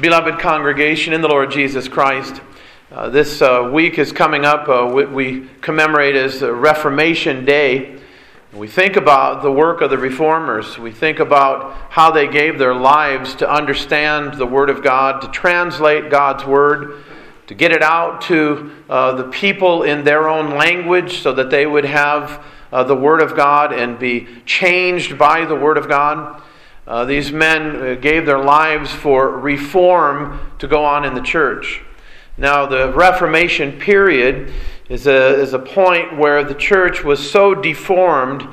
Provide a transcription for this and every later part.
Beloved congregation in the Lord Jesus Christ, uh, this uh, week is coming up. Uh, what we commemorate as Reformation Day. We think about the work of the reformers. We think about how they gave their lives to understand the Word of God, to translate God's Word, to get it out to uh, the people in their own language so that they would have uh, the Word of God and be changed by the Word of God. Uh, these men uh, gave their lives for reform to go on in the church. Now, the Reformation period is a, is a point where the church was so deformed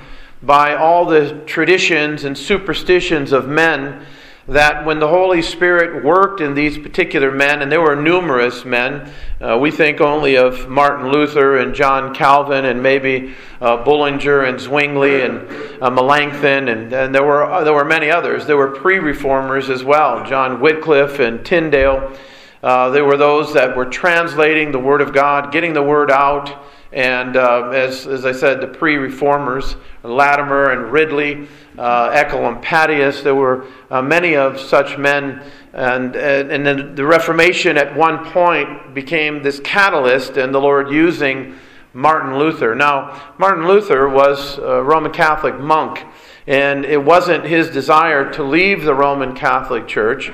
by all the traditions and superstitions of men that when the Holy Spirit worked in these particular men, and there were numerous men, uh, we think only of Martin Luther and John Calvin and maybe uh, Bullinger and Zwingli and uh, Melanchthon, and, and there, were, there were many others. There were pre reformers as well, John Wycliffe and Tyndale. Uh, there were those that were translating the Word of God, getting the Word out. And uh, as, as I said, the pre reformers, Latimer and Ridley, uh, Oecolampadius, there were uh, many of such men. And, and then the Reformation at one point became this catalyst, and the Lord using Martin Luther. Now, Martin Luther was a Roman Catholic monk, and it wasn't his desire to leave the Roman Catholic Church,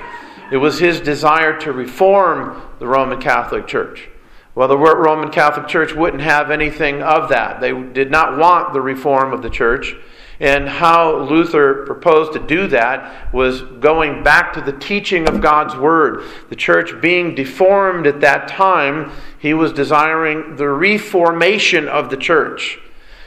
it was his desire to reform the Roman Catholic Church. Well, the Roman Catholic Church wouldn't have anything of that. They did not want the reform of the church. And how Luther proposed to do that was going back to the teaching of God's Word. The church being deformed at that time, he was desiring the reformation of the church.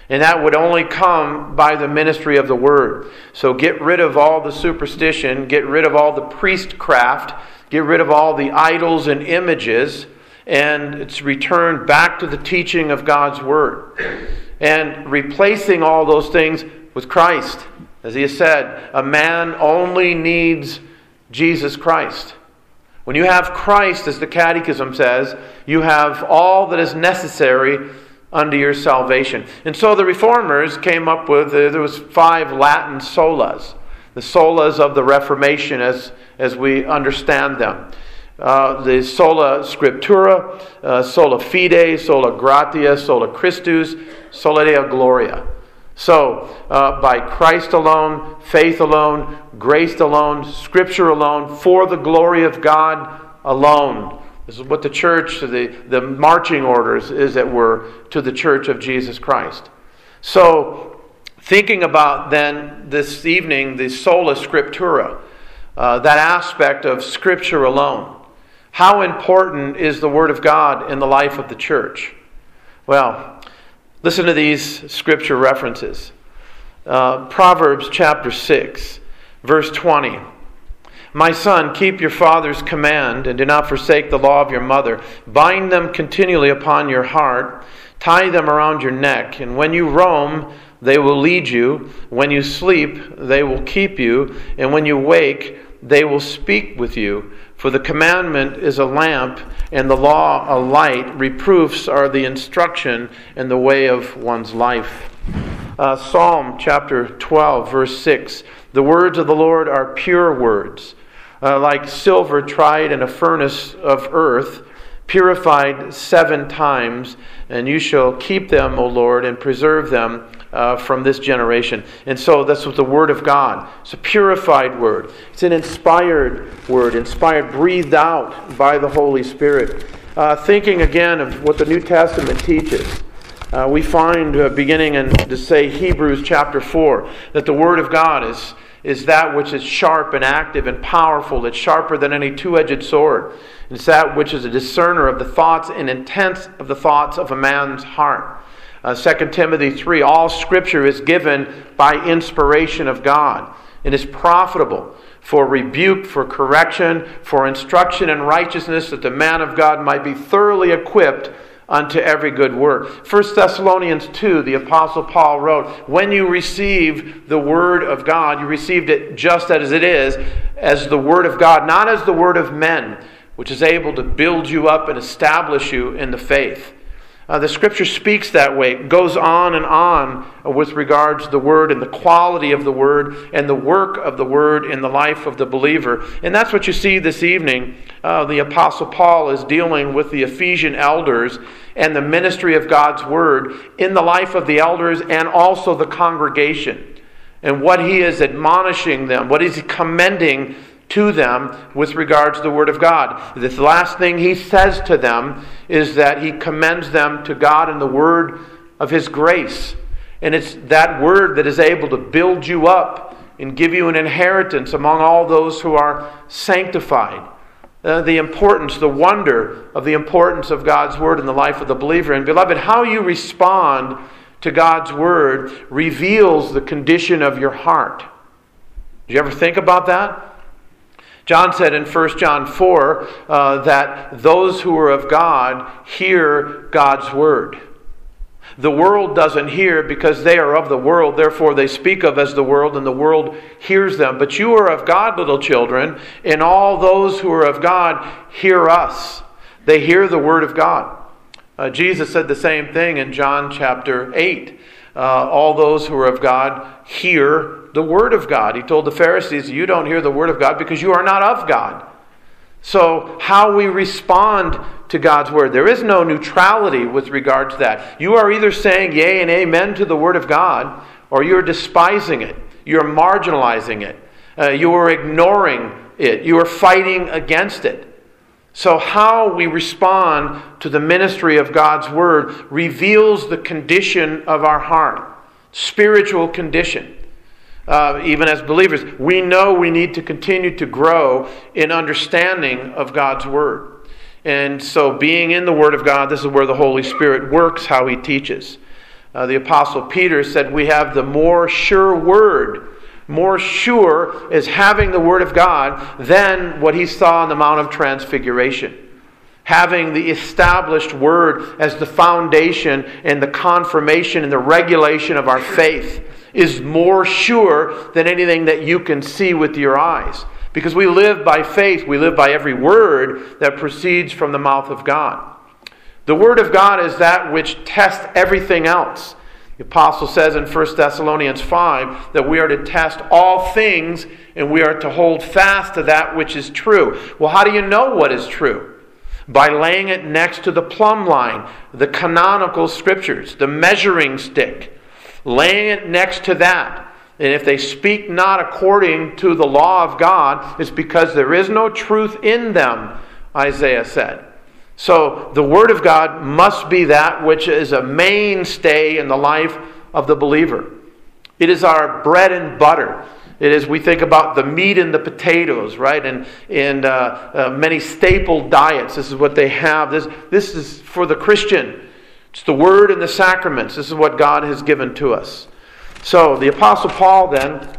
And that would only come by the ministry of the Word. So get rid of all the superstition, get rid of all the priestcraft, get rid of all the idols and images and it's returned back to the teaching of God's Word. And replacing all those things with Christ. As he has said, a man only needs Jesus Christ. When you have Christ, as the Catechism says, you have all that is necessary unto your salvation. And so the reformers came up with uh, there was five Latin solas, the solas of the Reformation as, as we understand them uh, the sola scriptura, uh, sola fide, sola gratia, sola Christus, sola deo gloria. So, uh, by Christ alone, faith alone, grace alone, scripture alone, for the glory of God alone. This is what the church, the, the marching orders is that we're to the church of Jesus Christ. So, thinking about then this evening the sola scriptura, uh, that aspect of scripture alone. How important is the Word of God in the life of the church? Well, listen to these scripture references. Uh, Proverbs chapter 6, verse 20. My son, keep your father's command and do not forsake the law of your mother. Bind them continually upon your heart, tie them around your neck, and when you roam, they will lead you. When you sleep, they will keep you, and when you wake, they will speak with you. For the commandment is a lamp, and the law a light. Reproofs are the instruction in the way of one's life. Uh, Psalm chapter 12, verse 6 The words of the Lord are pure words, uh, like silver tried in a furnace of earth, purified seven times, and you shall keep them, O Lord, and preserve them uh, from this generation. And so that's what the Word of God. It's a purified Word. It's an inspired Word, inspired, breathed out by the Holy Spirit. Uh, thinking again of what the New Testament teaches. Uh, we find, uh, beginning in, to say Hebrews chapter 4, that the Word of God is, is that which is sharp and active and powerful. It's sharper than any two edged sword. It's that which is a discerner of the thoughts and intents of the thoughts of a man's heart. Uh, 2 Timothy 3 All scripture is given by inspiration of God and is profitable for rebuke, for correction, for instruction in righteousness, that the man of God might be thoroughly equipped unto every good work. 1 Thessalonians 2, the Apostle Paul wrote, When you receive the Word of God, you received it just as it is, as the Word of God, not as the Word of men, which is able to build you up and establish you in the faith. Uh, the scripture speaks that way, it goes on and on with regards to the word and the quality of the word and the work of the word in the life of the believer. And that's what you see this evening. Uh, the Apostle Paul is dealing with the Ephesian elders and the ministry of God's word in the life of the elders and also the congregation. And what he is admonishing them, what he's commending to them with regards to the Word of God. This last thing he says to them is that he commends them to God and the Word of His grace. And it's that Word that is able to build you up and give you an inheritance among all those who are sanctified. Uh, the importance, the wonder of the importance of God's Word in the life of the believer. And beloved, how you respond to God's Word reveals the condition of your heart. Do you ever think about that? John said in 1 John 4 uh, that those who are of God hear God's word. The world doesn't hear because they are of the world, therefore they speak of as the world, and the world hears them. But you are of God, little children, and all those who are of God hear us. They hear the word of God. Uh, Jesus said the same thing in John chapter 8. Uh, all those who are of God hear the Word of God. He told the Pharisees, You don't hear the Word of God because you are not of God. So, how we respond to God's Word, there is no neutrality with regard to that. You are either saying yea and amen to the Word of God, or you're despising it, you're marginalizing it, uh, you are ignoring it, you are fighting against it. So, how we respond to the ministry of God's Word reveals the condition of our heart, spiritual condition uh, even as believers, we know we need to continue to grow in understanding of God's Word. And so, being in the Word of God, this is where the Holy Spirit works, how He teaches. Uh, the Apostle Peter said, We have the more sure Word. More sure is having the Word of God than what he saw on the Mount of Transfiguration having the established word as the foundation and the confirmation and the regulation of our faith is more sure than anything that you can see with your eyes. Because we live by faith, we live by every word that proceeds from the mouth of God. The Word of God is that which tests everything else. The apostle says in 1 Thessalonians 5 that we are to test all things and we are to hold fast to that which is true. Well, how do you know what is true? By laying it next to the plumb line, the canonical scriptures, the measuring stick laying it next to that. And if they speak not according to the law of God, it's because there is no truth in them, Isaiah said. So the Word of God must be that which is a mainstay in the life of the believer. It is our bread and butter. It is, we think about the meat and the potatoes, right? And, and uh, uh, many staple diets. This is what they have. This, this is for the Christian. It's the Word and the sacraments. This is what God has given to us. So, the Apostle Paul then,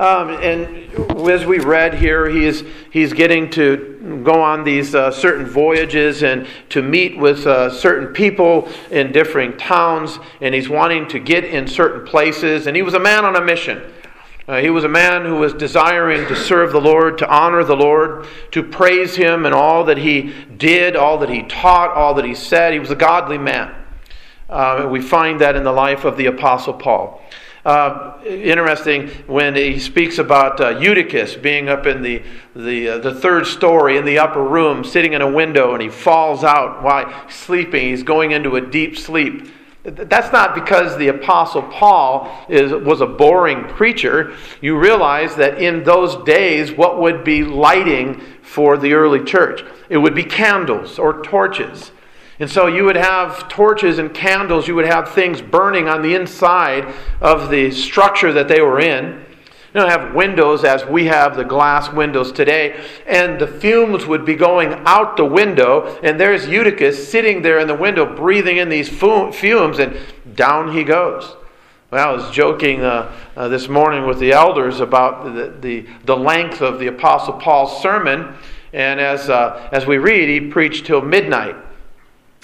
um, and as we read here, he is, he's getting to go on these uh, certain voyages and to meet with uh, certain people in different towns, and he's wanting to get in certain places. And he was a man on a mission. Uh, he was a man who was desiring to serve the Lord, to honor the Lord, to praise Him in all that he did, all that he taught, all that he said. He was a godly man. Uh, we find that in the life of the Apostle Paul. Uh, interesting when he speaks about uh, Eutychus being up in the, the, uh, the third story in the upper room, sitting in a window, and he falls out while sleeping. He's going into a deep sleep. That's not because the Apostle Paul is, was a boring preacher. You realize that in those days, what would be lighting for the early church? It would be candles or torches. And so you would have torches and candles, you would have things burning on the inside of the structure that they were in. You don't have windows as we have the glass windows today, and the fumes would be going out the window, and there's Eutychus sitting there in the window breathing in these fumes, and down he goes. Well, I was joking uh, uh, this morning with the elders about the, the, the, length of the Apostle Paul's sermon, and as, uh, as we read, he preached till midnight.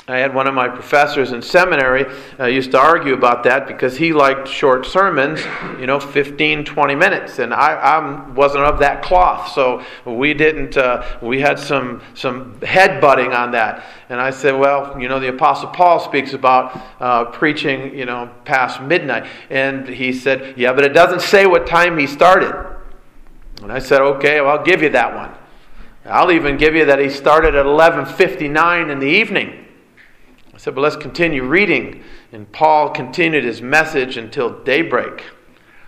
I had one of my professors in seminary uh, used to argue about that because he liked short sermons, you know, 15, 20 minutes, and I, I wasn't of that cloth, so we didn't. Uh, we had some some head butting on that, and I said, well, you know, the Apostle Paul speaks about uh, preaching, you know, past midnight, and he said, yeah, but it doesn't say what time he started, and I said, okay, well, I'll give you that one. I'll even give you that he started at 11:59 in the evening. I said, but let's continue reading. And Paul continued his message until daybreak.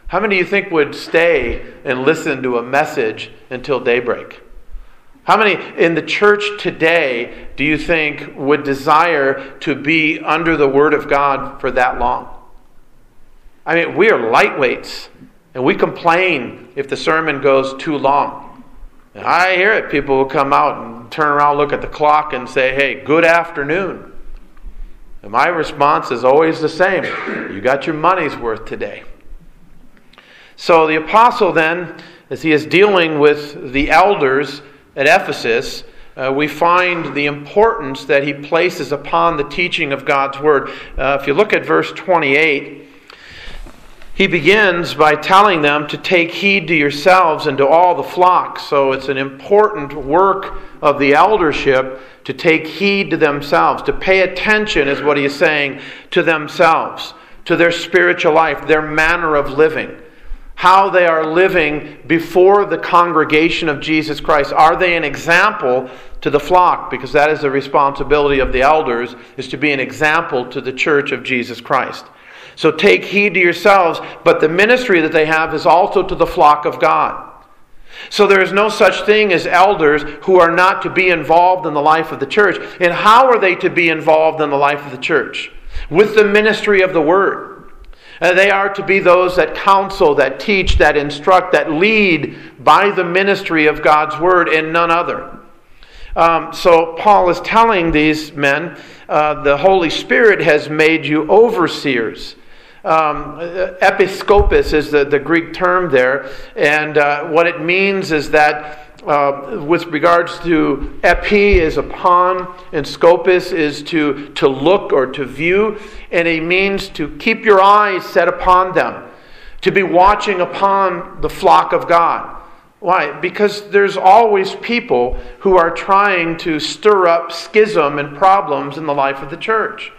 How many do you think would stay and listen to a message until daybreak? How many in the church today do you think would desire to be under the Word of God for that long? I mean, we are lightweights, and we complain if the sermon goes too long. And I hear it. People will come out and turn around, look at the clock, and say, hey, good afternoon. And my response is always the same you got your money's worth today. So the apostle, then, as he is dealing with the elders at Ephesus, uh, we find the importance that he places upon the teaching of God's word. Uh, if you look at verse 28, he begins by telling them to take heed to yourselves and to all the flock. So it's an important work of the eldership to take heed to themselves, to pay attention, is what he is saying, to themselves, to their spiritual life, their manner of living, how they are living before the congregation of Jesus Christ. Are they an example to the flock? Because that is the responsibility of the elders, is to be an example to the church of Jesus Christ. So take heed to yourselves, but the ministry that they have is also to the flock of God. So there is no such thing as elders who are not to be involved in the life of the church. And how are they to be involved in the life of the church? With the ministry of the word. Uh, they are to be those that counsel, that teach, that instruct, that lead by the ministry of God's word and none other. Um, so Paul is telling these men uh, the Holy Spirit has made you overseers um, episkopos is the, the Greek term there, and uh, what it means is that uh, with regards to epi is upon, and scopus is to, to look or to view, and it means to keep your eyes set upon them, to be watching upon the flock of God. Why? Because there's always people who are trying to stir up schism and problems in the life of the church.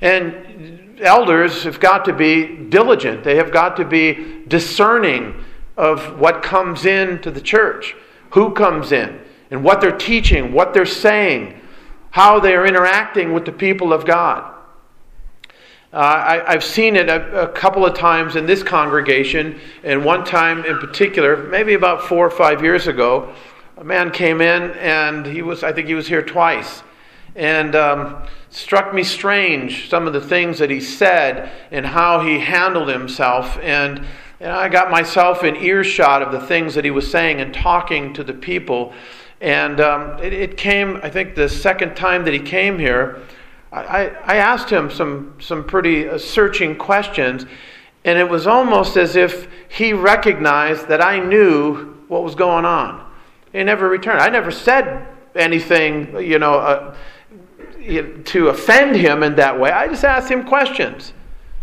And elders have got to be diligent, they have got to be discerning of what comes into the church, who comes in, and what they're teaching, what they're saying, how they are interacting with the people of God. Uh, I, have seen it a, a, couple of times in this congregation, and one time in particular, maybe about four or five years ago, a man came in and he was, I think he was here twice. And um, struck me strange some of the things that he said and how he handled himself. And, I got myself in earshot of the things that he was saying and talking to the people. And um, it, it, came, I think, the second time that he came here. I, I asked him some, some pretty uh, searching questions, and it was almost as if he recognized that I knew what was going on. He never returned. I never said anything, you know, uh, to offend him in that way. I just asked him questions.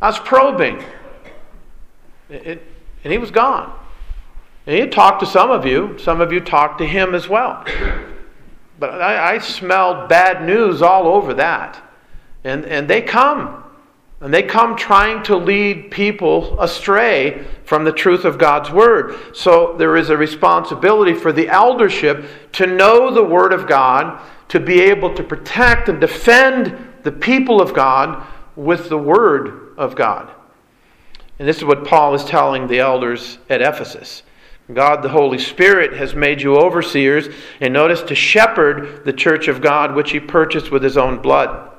I was probing. It, it, and he was gone. And he talked to some of you. Some of you talked to him as well. But I, I smelled bad news all over that. And, and they come. And they come trying to lead people astray from the truth of God's Word. So there is a responsibility for the eldership to know the Word of God to be able to protect and defend the people of God with the Word of God. And this is what Paul is telling the elders at Ephesus. God, the Holy Spirit, has made you overseers, and notice to shepherd the church of God, which he purchased with his own blood.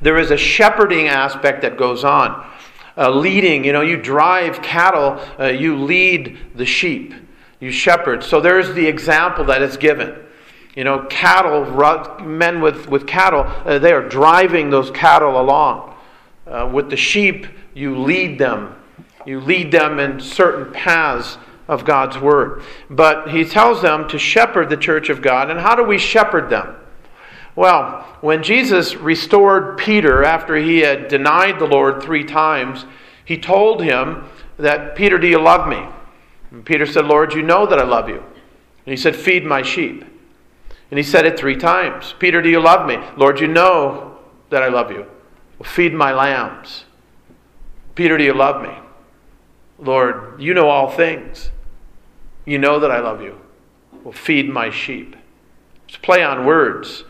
There is a shepherding aspect that goes on. Uh, leading, you know, you drive cattle, uh, you lead the sheep, you shepherd. So there's the example that is given. You know, cattle, men with, with cattle, uh, they are driving those cattle along. Uh, with the sheep, you lead them. You lead them in certain paths of God's Word. But he tells them to shepherd the church of God. And how do we shepherd them? Well, when Jesus restored Peter after he had denied the Lord three times, he told him that, Peter, do you love me? And Peter said, Lord, you know that I love you. And he said, Feed my sheep. And he said it three times Peter, do you love me? Lord, you know that I love you. Well, feed my lambs. Peter, do you love me? Lord, you know all things. You know that I love you. Well, feed my sheep. It's play on words.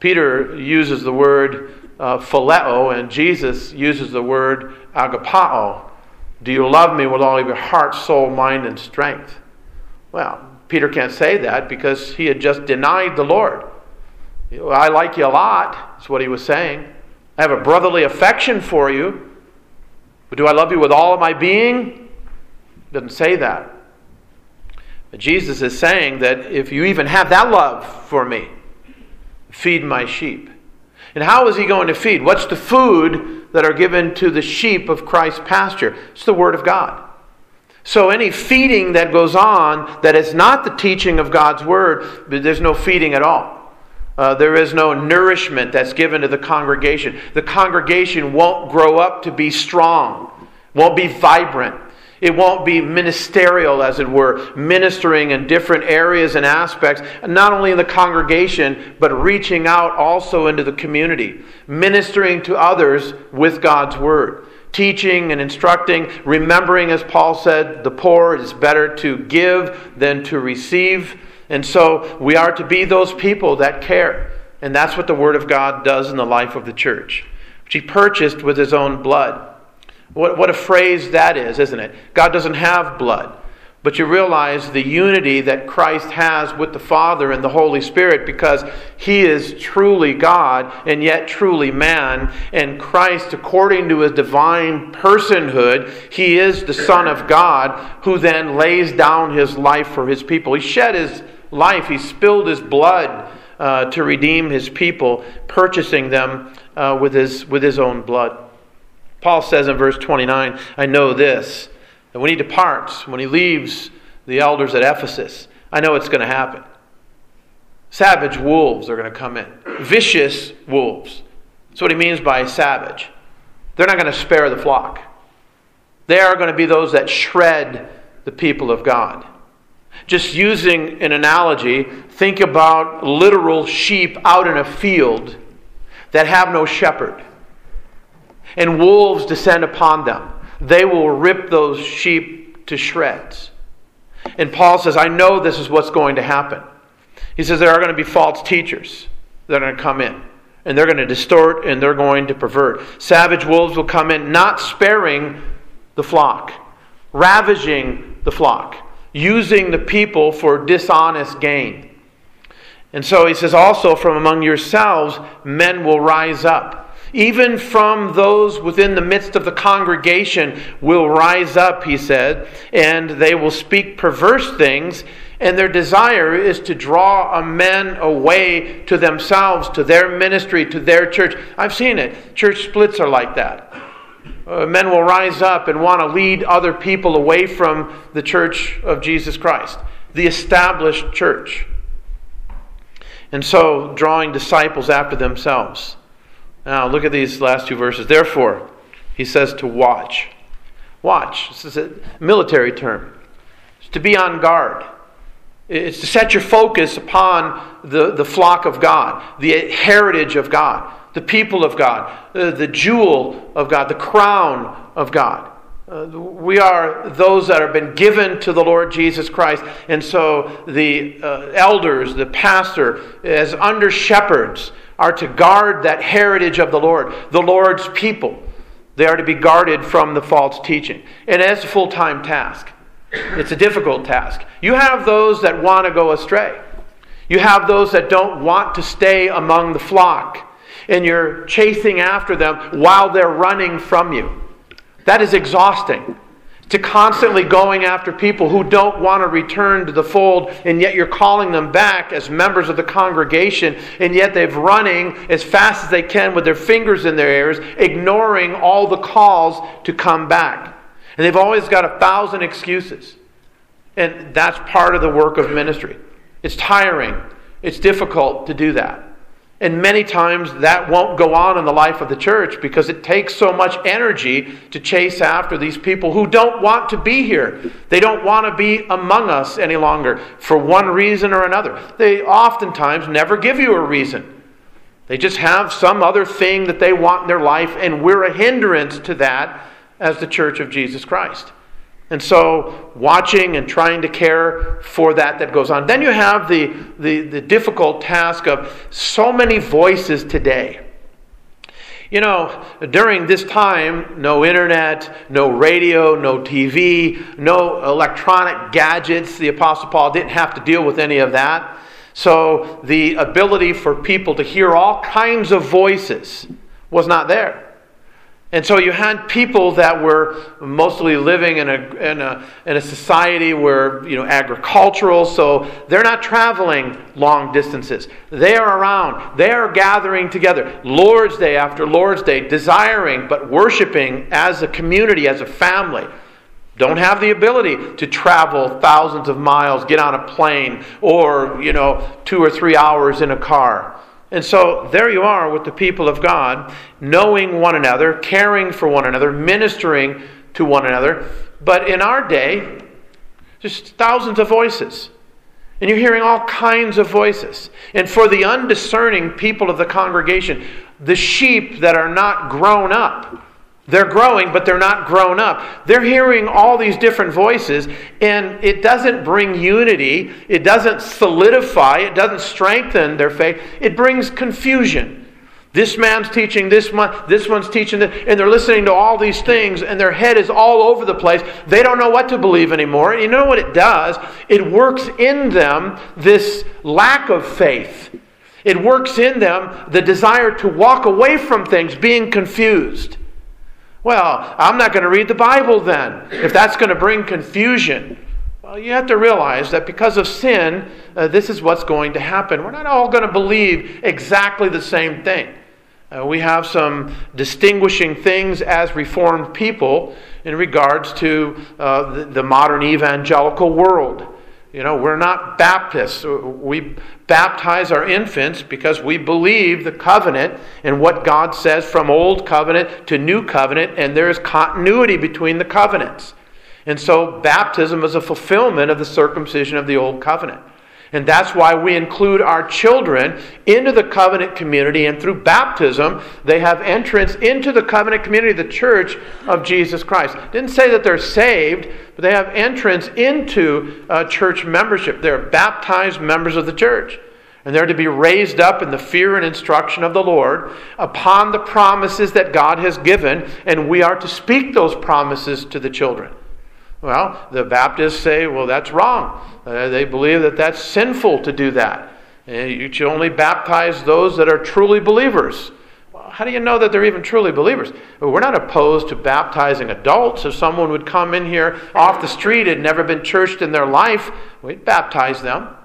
Peter uses the word uh, phileo, and Jesus uses the word agapao. Do you love me with all of your heart, soul, mind, and strength? Well, Peter can't say that because he had just denied the Lord. I like you a lot, is what he was saying. I have a brotherly affection for you. But do I love you with all of my being? Doesn't say that. But Jesus is saying that if you even have that love for me, feed my sheep. And how is he going to feed? What's the food that are given to the sheep of Christ's pasture? It's the Word of God. So any feeding that goes on that is not the teaching of God's Word, there's no feeding at all. Uh, there is no nourishment that's given to the congregation. The congregation won't grow up to be strong, won't be vibrant. It won't be ministerial, as it were, ministering in different areas and aspects, not only in the congregation, but reaching out also into the community, ministering to others with God's Word, teaching and instructing, remembering, as Paul said, the poor, it is better to give than to receive. And so we are to be those people that care. And that's what the Word of God does in the life of the church, which He purchased with His own blood. What, what a phrase that is, isn't it? God doesn't have blood. But you realize the unity that Christ has with the Father and the Holy Spirit because He is truly God and yet truly man. And Christ, according to His divine personhood, He is the Son of God who then lays down His life for His people. He shed His life, He spilled His blood uh, to redeem His people, purchasing them uh, with, his, with His own blood. Paul says in verse 29, I know this, that when he departs, when he leaves the elders at Ephesus, I know it's going to happen. Savage wolves are going to come in, vicious wolves. That's what he means by savage. They're not going to spare the flock. They are going to be those that shred the people of God. Just using an analogy, think about literal sheep out in a field that have no shepherd and wolves descend upon them. They will rip those sheep to shreds. And Paul says, I know this is what's going to happen. He says there are going to be false teachers that are going to come in. And they're going to distort and they're going to pervert. Savage wolves will come in, not sparing the flock, ravaging the flock, using the people for dishonest gain. And so he says, also from among yourselves, men will rise up even from those within the midst of the congregation will rise up, he said, and they will speak perverse things. And their desire is to draw men away to themselves, to their ministry, to their church. I've seen it. Church splits are like that. Uh, men will rise up and want to lead other people away from the church of Jesus Christ, the established church. And so, drawing disciples after themselves. Now, look at these last two verses. Therefore, he says to watch. Watch. This is a military term. It's to be on guard. It's to set your focus upon the, the flock of God, the heritage of God, the people of God, the, the jewel of God, the crown of God. Uh, we are those that have been given to the Lord Jesus Christ. And so the uh, elders, the pastor, as under shepherds, are to guard that heritage of the Lord, the Lord's people. They are to be guarded from the false teaching. And it's a full time task. It's a difficult task. You have those that want to go astray. You have those that don't want to stay among the flock. And you're chasing after them while they're running from you. That is exhausting to constantly going after people who don't want to return to the fold, and yet you're calling them back as members of the congregation, and yet they're running as fast as they can with their fingers in their ears, ignoring all the calls to come back. And they've always got a thousand excuses. And that's part of the work of ministry. It's tiring, it's difficult to do that. And many times that won't go on in the life of the church because it takes so much energy to chase after these people who don't want to be here. They don't want to be among us any longer for one reason or another. They oftentimes never give you a reason. They just have some other thing that they want in their life, and we're a hindrance to that as the church of Jesus Christ. And so, watching and trying to care for that that goes on. Then you have the, the, the, difficult task of so many voices today. You know, during this time, no internet, no radio, no TV, no electronic gadgets. The Apostle Paul didn't have to deal with any of that. So, the ability for people to hear all kinds of voices was not there. And so you had people that were mostly living in a, in a, in a society where, you know, agricultural, so they're not traveling long distances. They are around. They are gathering together, Lord's Day after Lord's Day, desiring but worshiping as a community, as a family. Don't have the ability to travel thousands of miles, get on a plane, or, you know, two or three hours in a car. And so there you are with the people of God, knowing one another, caring for one another, ministering to one another. But in our day, just thousands of voices. And you're hearing all kinds of voices. And for the undiscerning people of the congregation, the sheep that are not grown up, they're growing, but they're not grown up. They're hearing all these different voices, and it doesn't bring unity. It doesn't solidify. It doesn't strengthen their faith. It brings confusion. This man's teaching this one, this one's teaching this, and they're listening to all these things, and their head is all over the place. They don't know what to believe anymore. And you know what it does? It works in them this lack of faith. It works in them the desire to walk away from things, being confused. Well, I'm not going to read the Bible then, if that's going to bring confusion. Well, you have to realize that because of sin, uh, this is what's going to happen. We're not all going to believe exactly the same thing. Uh, we have some distinguishing things as Reformed people in regards to uh, the, the modern evangelical world. You know, we're not Baptists. We baptize our infants because we believe the covenant and what God says from old covenant to new covenant, and there is continuity between the covenants. And so, baptism is a fulfillment of the circumcision of the old covenant. And that's why we include our children into the covenant community, and through baptism, they have entrance into the covenant community, the church of Jesus Christ. Didn't say that they're saved, but they have entrance into uh, church membership. They're baptized members of the church. And they're to be raised up in the fear and instruction of the Lord upon the promises that God has given, and we are to speak those promises to the children. Well, the Baptists say, well, that's wrong. Uh, they believe that that's sinful to do that. And you should only baptize those that are truly believers. Well, how do you know that they're even truly believers? We're not opposed to baptizing adults. If someone would come in here off the street, had never been churched in their life, we'd baptize them.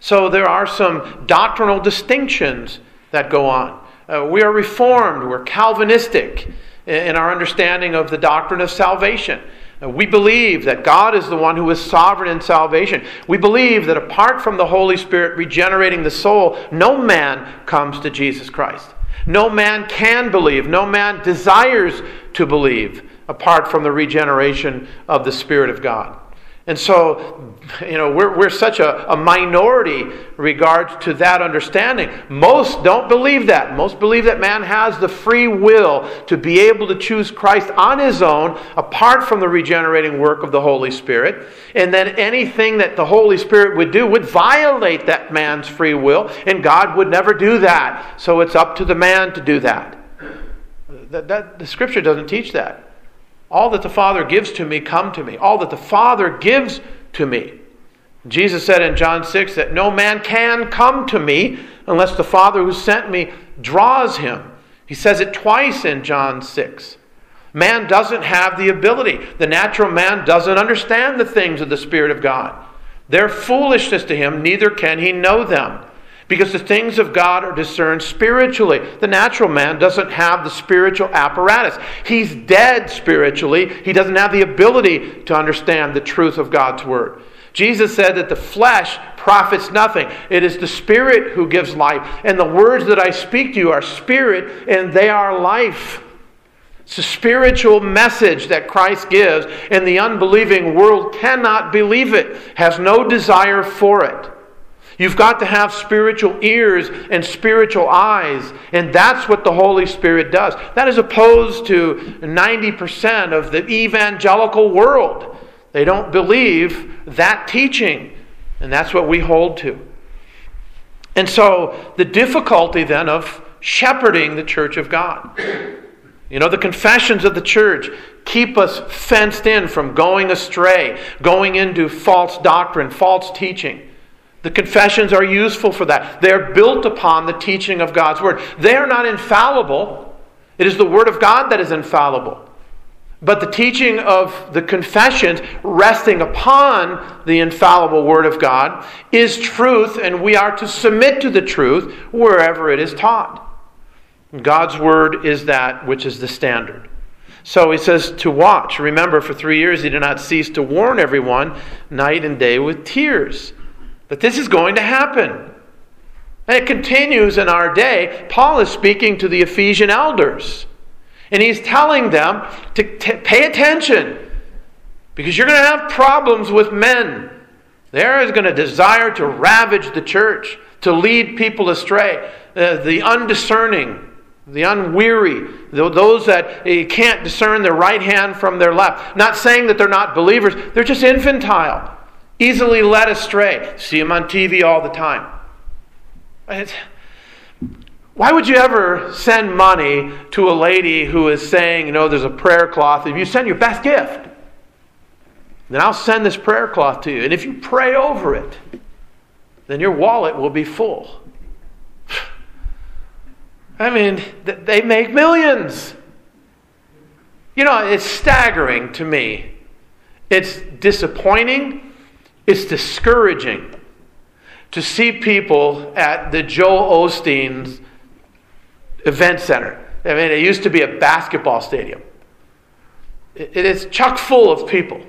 So there are some doctrinal distinctions that go on. Uh, we are reformed, we're Calvinistic in our understanding of the doctrine of salvation. We believe that God is the one who is sovereign in salvation. We believe that apart from the Holy Spirit regenerating the soul, no man comes to Jesus Christ. No man can believe. No man desires to believe apart from the regeneration of the Spirit of God. And so, you know, we're, we're such a, a minority regards to that understanding. Most don't believe that. Most believe that man has the free will to be able to choose Christ on his own, apart from the regenerating work of the Holy Spirit. And then anything that the Holy Spirit would do would violate that man's free will, and God would never do that. So it's up to the man to do that. that, that the scripture doesn't teach that. All that the Father gives to me come to me. All that the Father gives to me. Jesus said in John 6 that no man can come to me unless the Father who sent me draws him. He says it twice in John 6. Man doesn't have the ability. The natural man doesn't understand the things of the Spirit of God. They're foolishness to him, neither can he know them. Because the things of God are discerned spiritually. The natural man doesn't have the spiritual apparatus. He's dead spiritually. He doesn't have the ability to understand the truth of God's word. Jesus said that the flesh profits nothing. It is the Spirit who gives life. And the words that I speak to you are spirit and they are life. It's a spiritual message that Christ gives, and the unbelieving world cannot believe it, has no desire for it. You've got to have spiritual ears and spiritual eyes, and that's what the Holy Spirit does. That is opposed to 90% of the evangelical world. They don't believe that teaching, and that's what we hold to. And so, the difficulty then of shepherding the church of God. You know, the confessions of the church keep us fenced in from going astray, going into false doctrine, false teaching. The confessions are useful for that. They're built upon the teaching of God's Word. They are not infallible, it is the Word of God that is infallible. But the teaching of the confessions, resting upon the infallible Word of God, is truth, and we are to submit to the truth wherever it is taught. God's word is that which is the standard. So he says to watch. Remember, for three years he did not cease to warn everyone night and day with tears that this is going to happen. And it continues in our day. Paul is speaking to the Ephesian elders, and he's telling them to t- pay attention because you're going to have problems with men. There is going to desire to ravage the church, to lead people astray, uh, the undiscerning the unweary, those that can't discern their right hand from their left. Not saying that they're not believers, they're just infantile, easily led astray. See them on TV all the time. why would you ever send money to a lady who is saying, you know, there's a prayer cloth? If you send your best gift, then I'll send this prayer cloth to you. And if you pray over it, then your wallet will be full. I mean, they make millions. You know, it's staggering to me. It's disappointing. It's discouraging to see people at the Joel Osteen's event center. I mean, it used to be a basketball stadium. It is chock full of people.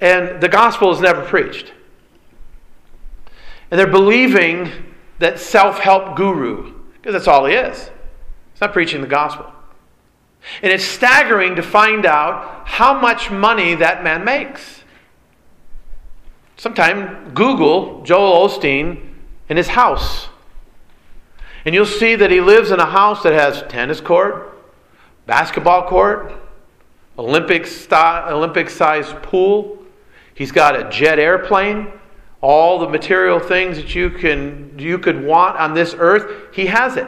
And the gospel is never preached. And they're believing that self help guru because that's all he is. He's not preaching the gospel. And it's staggering to find out how much money that man makes. Sometime Google Joel Osteen in his house. And you'll see that he lives in a house that has tennis court, basketball court, Olympic style, Olympic sized pool. He's got a jet airplane all the material things that you can you could want on this earth he has it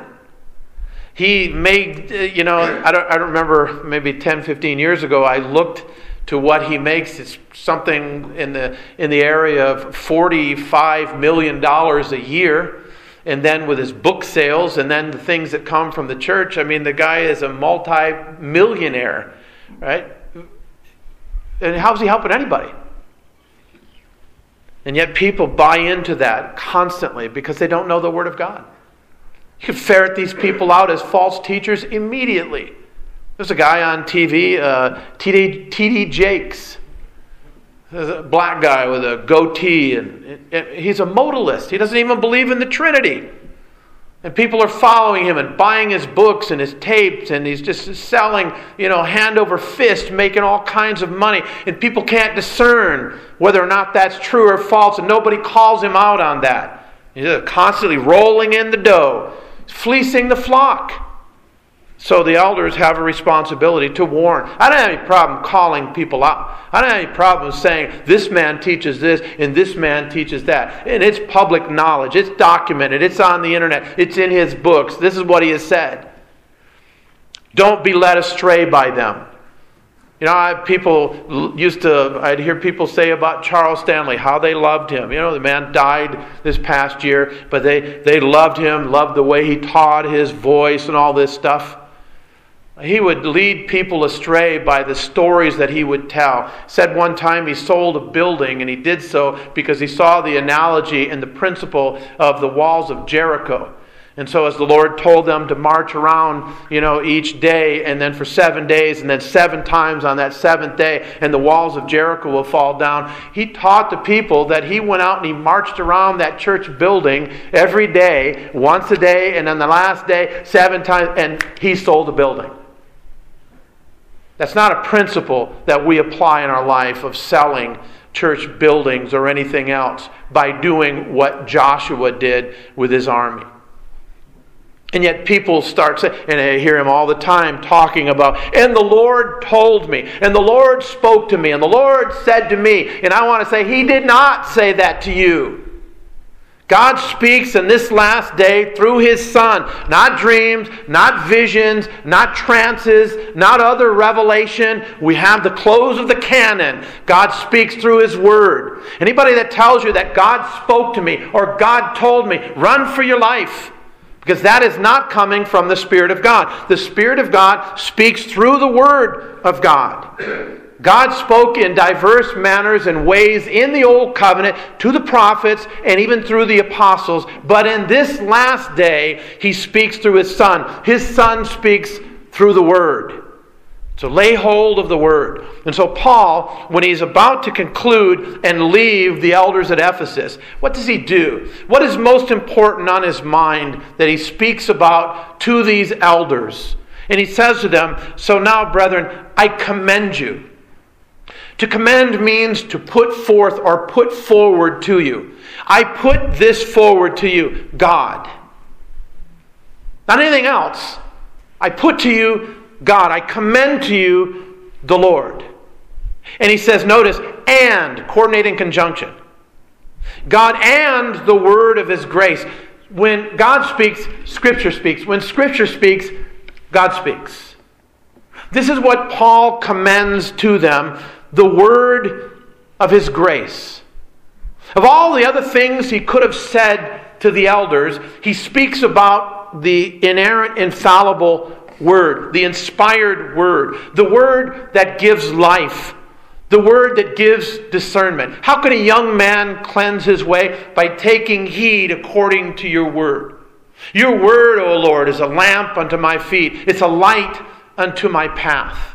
he made uh, you know i don't, I don't remember maybe 10 15 years ago i looked to what he makes it's something in the in the area of 45 million dollars a year and then with his book sales and then the things that come from the church i mean the guy is a multi-millionaire right and how's he helping anybody and yet people buy into that constantly because they don't know the Word of God. You can ferret these people out as false teachers immediately. There's a guy on TV, uh, T.D. Jakes. There's a black guy with a goatee, and, and he's a modalist. He doesn't even believe in the Trinity. And people are following him and buying his books and his tapes, and he's just selling, you know, hand over fist, making all kinds of money. And people can't discern whether or not that's true or false, and nobody calls him out on that. He's constantly rolling in the dough, fleecing the flock. So the elders have a responsibility to warn. I don't have any problem calling people out. I don't have any problem saying this man teaches this and this man teaches that. And it's public knowledge. It's documented. It's on the internet. It's in his books. This is what he has said. Don't be led astray by them. You know, I, people used to, I'd hear people say about Charles Stanley, how they loved him. You know, the man died this past year, but they, they loved him, loved the way he taught, his voice, and all this stuff. He would lead people astray by the stories that he would tell. Said one time he sold a building, and he did so because he saw the analogy and the principle of the walls of Jericho. And so, as the Lord told them to march around, you know, each day, and then for seven days, and then seven times on that seventh day, and the walls of Jericho will fall down, He taught the people that He went out and He marched around that church building every day, once a day, and then the last day, seven times, and He sold the building. That's not a principle that we apply in our life of selling church buildings or anything else by doing what Joshua did with his army. And yet people start saying, and I hear him all the time talking about, and the Lord told me, and the Lord spoke to me, and the Lord said to me. And I want to say, He did not say that to you. God speaks in this last day through His Son. Not dreams, not visions, not trances, not other revelation. We have the close of the canon. God speaks through His Word. Anybody that tells you that God spoke to me or God told me, run for your life. Because that is not coming from the Spirit of God. The Spirit of God speaks through the Word of God. God spoke in diverse manners and ways in the Old Covenant to the prophets and even through the apostles. But in this last day, He speaks through His Son. His Son speaks through the Word. So lay hold of the word. And so, Paul, when he's about to conclude and leave the elders at Ephesus, what does he do? What is most important on his mind that he speaks about to these elders? And he says to them, So now, brethren, I commend you. To commend means to put forth or put forward to you. I put this forward to you, God. Not anything else. I put to you God. I commend to you the Lord. And he says, notice, and, coordinating conjunction. God and the word of his grace. When God speaks, Scripture speaks. When Scripture speaks, God speaks. This is what Paul commends to them the word of his grace. Of all the other things he could have said to the elders, he speaks about the inerrant, infallible word, the inspired word, the word that gives life, the word that gives discernment. How can a young man cleanse his way? By taking heed according to your word. Your word, O Lord, is a lamp unto my feet, it's a light unto my path.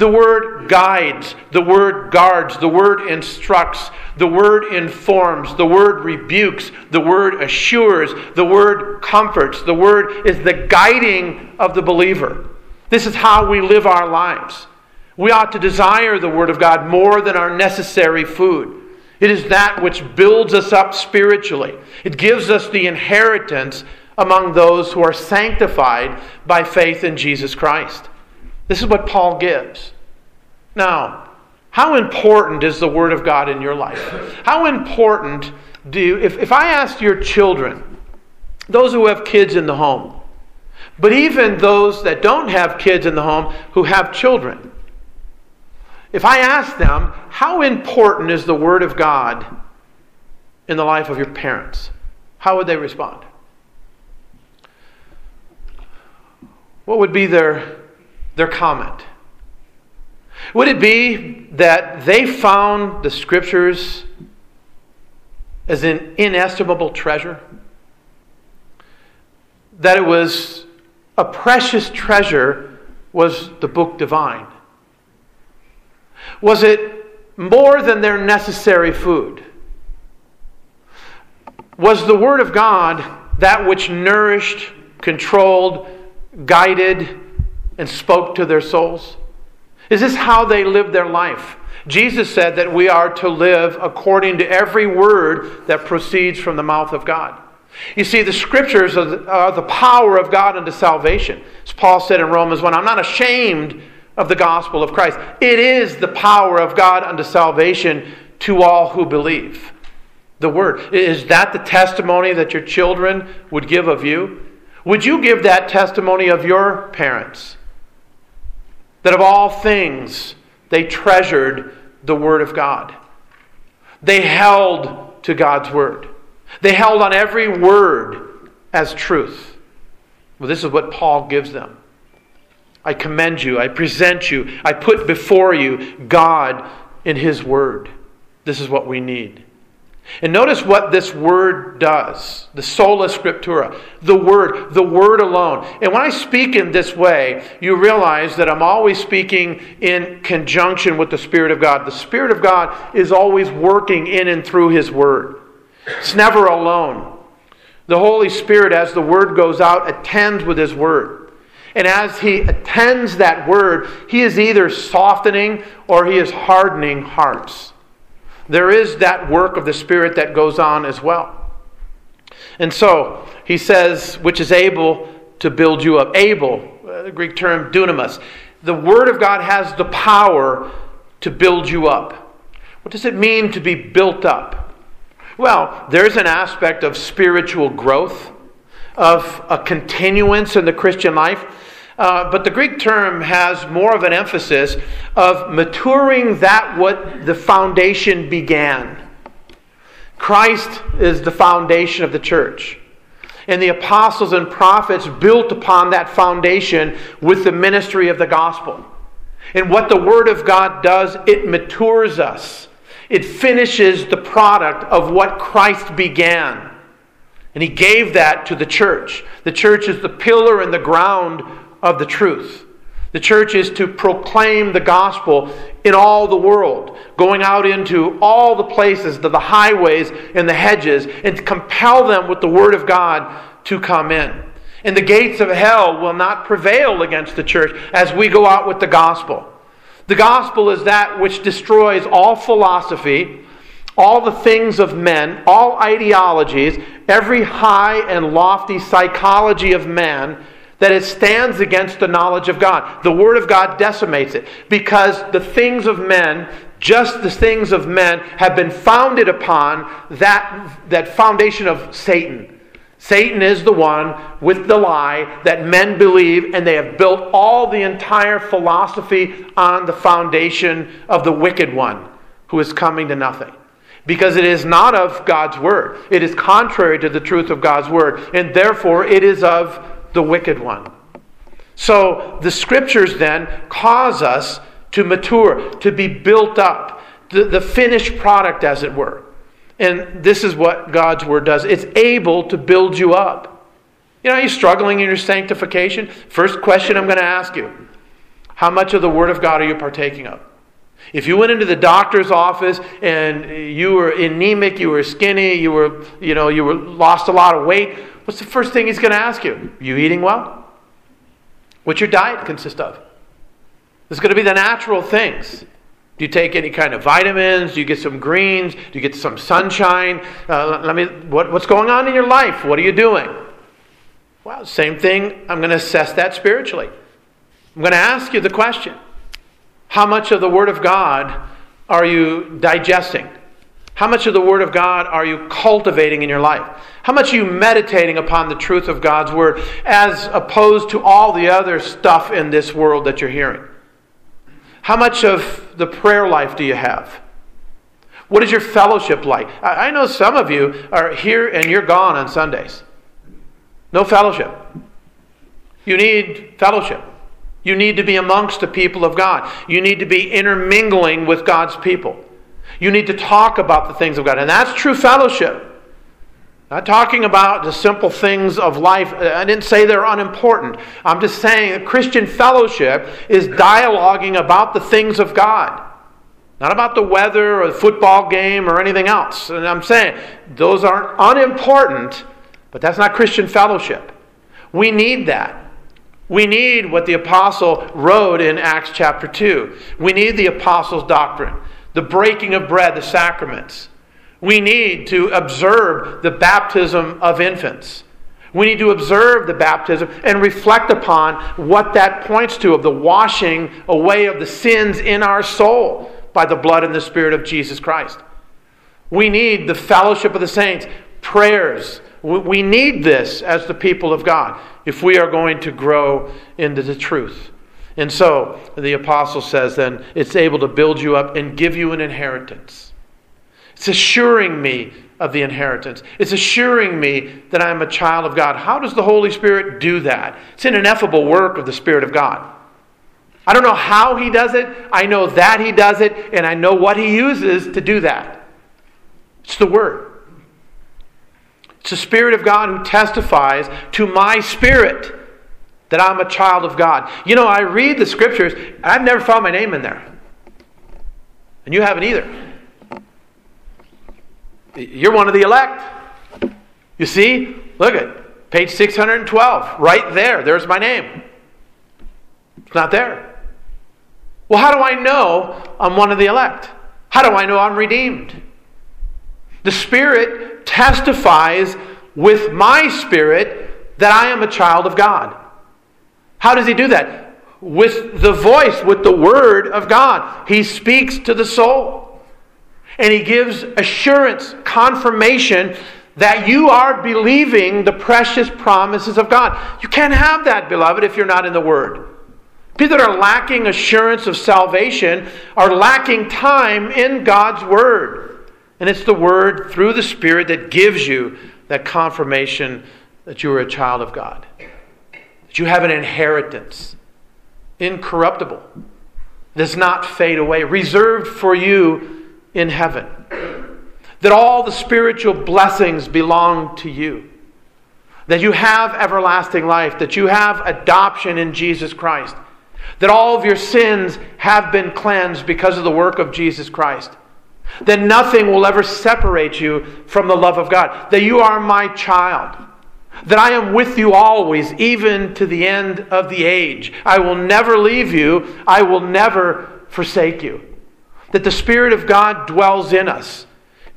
The word guides, the word guards, the word instructs, the word informs, the word rebukes, the word assures, the word comforts, the word is the guiding of the believer. This is how we live our lives. We ought to desire the Word of God more than our necessary food. It is that which builds us up spiritually. It gives us the inheritance among those who are sanctified by faith in Jesus Christ. This is what Paul gives. Now, how important is the Word of God in your life? How important do you, if, if I asked your children, those who have kids in the home, but even those that don't have kids in the home who have children, if I asked them, how important is the Word of God in the life of your parents? How would they respond? What would be their their comment? Would it be that they found the scriptures as an inestimable treasure? That it was a precious treasure was the book divine? Was it more than their necessary food? Was the Word of God that which nourished, controlled, guided, and spoke to their souls? Is this how they live their life? Jesus said that we are to live according to every word that proceeds from the mouth of God. You see, the scriptures are the, power of God unto salvation. As Paul said in Romans 1, I'm not ashamed of the gospel of Christ. It is the power of God unto salvation to all who believe. The word. Is that the testimony that your children would give of you? Would you give that testimony of your parents? That of all things, they treasured the Word of God. They held to God's Word. They held on every word as truth. Well, this is what Paul gives them. I commend you, I present you, I put before you God in His Word. This is what we need. And notice what this word does the sola scriptura, the word, the word alone. And when I speak in this way, you realize that I'm always speaking in conjunction with the Spirit of God. The Spirit of God is always working in and through His word, it's never alone. The Holy Spirit, as the word goes out, attends with His word. And as He attends that word, He is either softening or He is hardening hearts there is that work of the Spirit that goes on as well. And so, he says, which is able to build you up. Able, uh, the Greek term dunamis. The Word of God has the power to build you up. What does it mean to be built up? Well, there's an aspect of spiritual growth, of a continuance in the Christian life. Uh, but the Greek term has more of an emphasis of maturing that what the foundation began. Christ is the foundation of the church. And the apostles and prophets built upon that foundation with the ministry of the gospel. And what the Word of God does, it matures us. It finishes the product of what Christ began. And He gave that to the church. The church is the pillar and the ground of the truth. The church is to proclaim the gospel in all the world, going out into all the places, the, the highways and the hedges, and to compel them with the word of God to come in. And the gates of hell will not prevail against the church as we go out with the gospel. The gospel is that which destroys all philosophy, all the things of men, all ideologies, every high and lofty psychology of man that it stands against the knowledge of God. The Word of God decimates it because the things of men, just the things of men, have been founded upon that, that foundation of Satan. Satan is the one with the lie that men believe, and they have built all the entire philosophy on the foundation of the wicked one who is coming to nothing. Because it is not of God's word. It is contrary to the truth of God's word, and therefore it is of the wicked one. So the scriptures then cause us to mature, to be built up, the, the finished product, as it were. And this is what God's word does it's able to build you up. You know, are you struggling in your sanctification? First question I'm going to ask you How much of the word of God are you partaking of? If you went into the doctor's office and you were anemic, you were skinny, you were, you know, you were lost a lot of weight, what's the first thing he's going to ask you? Are you eating well? What's your diet consist of? This is going to be the natural things. Do you take any kind of vitamins? Do you get some greens? Do you get some sunshine? Uh, let me. What, what's going on in your life? What are you doing? Well, same thing. I'm going to assess that spiritually. I'm going to ask you the question: How much of the Word of God are you digesting? How much of the Word of God are you cultivating in your life? How much are you meditating upon the truth of God's Word as opposed to all the other stuff in this world that you're hearing? How much of the prayer life do you have? What is your fellowship like? I know some of you are here and you're gone on Sundays. No fellowship. You need fellowship. You need to be amongst the people of God. You need to be intermingling with God's people. You need to talk about the things of God. And that's true fellowship. Not talking about the simple things of life. I didn't say they're unimportant. I'm just saying that Christian fellowship is dialoguing about the things of God. Not about the weather or the football game or anything else. And I'm saying those aren't unimportant, but that's not Christian fellowship. We need that. We need what the apostle wrote in Acts chapter 2. We need the apostles' doctrine the breaking of bread, the sacraments. We need to observe the baptism of infants. We need to observe the baptism and reflect upon what that points to of the washing away of the sins in our soul by the blood and the Spirit of Jesus Christ. We need the fellowship of the saints, prayers. We need this as the people of God if we are going to grow into the truth. And so the apostle says then it's able to build you up and give you an inheritance. It's assuring me of the inheritance. It's assuring me that I'm a child of God. How does the Holy Spirit do that? It's an ineffable work of the Spirit of God. I don't know how he does it. I know that he does it, and I know what he uses to do that. It's the Word. It's the Spirit of God who testifies to my spirit that I'm a child of God. You know, I read the scriptures, and I've never found my name in there. And you haven't either. You're one of the elect. You see? Look at page 612. Right there. There's my name. It's not there. Well, how do I know I'm one of the elect? How do I know I'm redeemed? The Spirit testifies with my spirit that I am a child of God. How does He do that? With the voice, with the Word of God. He speaks to the soul. And He gives assurance, confirmation that you are believing the precious promises of God. You can't have that, beloved, if you're not in the Word. People that are lacking assurance of salvation are lacking time in God's Word. And it's the Word through the Spirit that gives you that confirmation that you are a child of God, that you have an inheritance, incorruptible, that does not fade away, reserved for you in heaven, that all the spiritual blessings belong to you, that you have everlasting life, that you have adoption in Jesus Christ, that all of your sins have been cleansed because of the work of Jesus Christ that nothing will ever separate you from the love of God, that you are my child, that I am with you always, even to the end of the age. I will never leave you, I will never forsake you. That the Spirit of God dwells in us,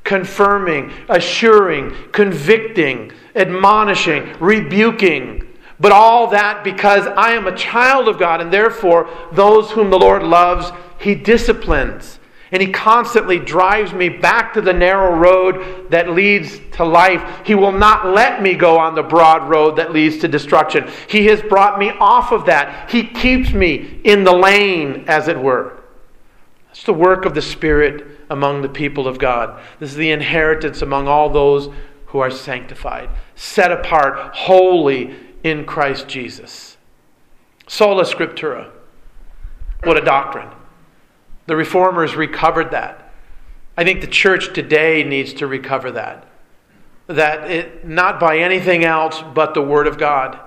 confirming, assuring, convicting, admonishing, rebuking. But all that because I am a child of God, and therefore those whom the Lord loves, He disciplines and He constantly drives me back to the narrow road that leads to life. He will not let me go on the broad road that leads to destruction. He has brought me off of that. He keeps me in the lane, as it were. That's the work of the Spirit among the people of God. This is the inheritance among all those who are sanctified, set apart, holy in Christ Jesus. Sola Scriptura. What a doctrine. The reformers recovered that. I think the church today needs to recover that. That it, not by anything else but the Word of God,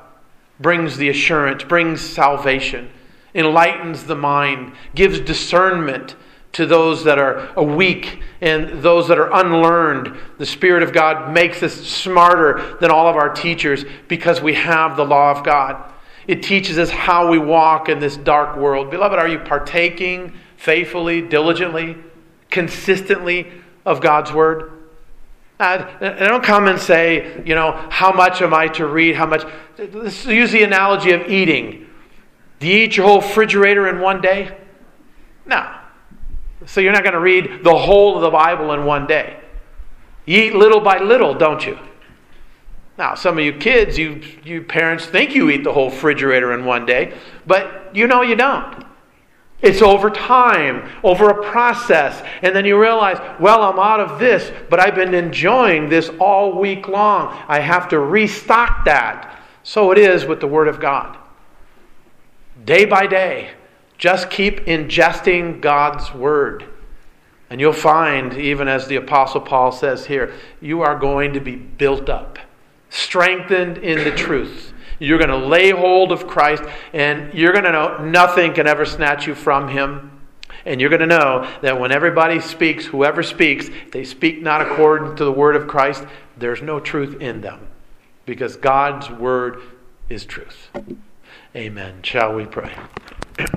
brings the assurance, brings salvation, enlightens the mind, gives discernment to those that are weak and those that are unlearned. The Spirit of God makes us smarter than all of our teachers because we have the law of God. It teaches us how we walk in this dark world. Beloved, are you partaking faithfully, diligently, consistently of God's Word? Uh, I don't come and say, you know, how much am I to read? How much? Let's use the analogy of eating. Do you eat your whole refrigerator in one day? No. So you're not going to read the whole of the Bible in one day. You eat little by little, don't you? Now, some of you kids, you, you parents think you eat the whole refrigerator in one day, but you know you don't. It's over time, over a process. And then you realize, well, I'm out of this, but I've been enjoying this all week long. I have to restock that. So it is with the Word of God. Day by day, just keep ingesting God's Word. And you'll find, even as the Apostle Paul says here, you are going to be built up, strengthened in the truth. You're going to lay hold of Christ, and you're going to know nothing can ever snatch you from Him. And you're going to know that when everybody speaks, whoever speaks, they speak not according to the word of Christ, there's no truth in them. Because God's word is truth. Amen. Shall we pray?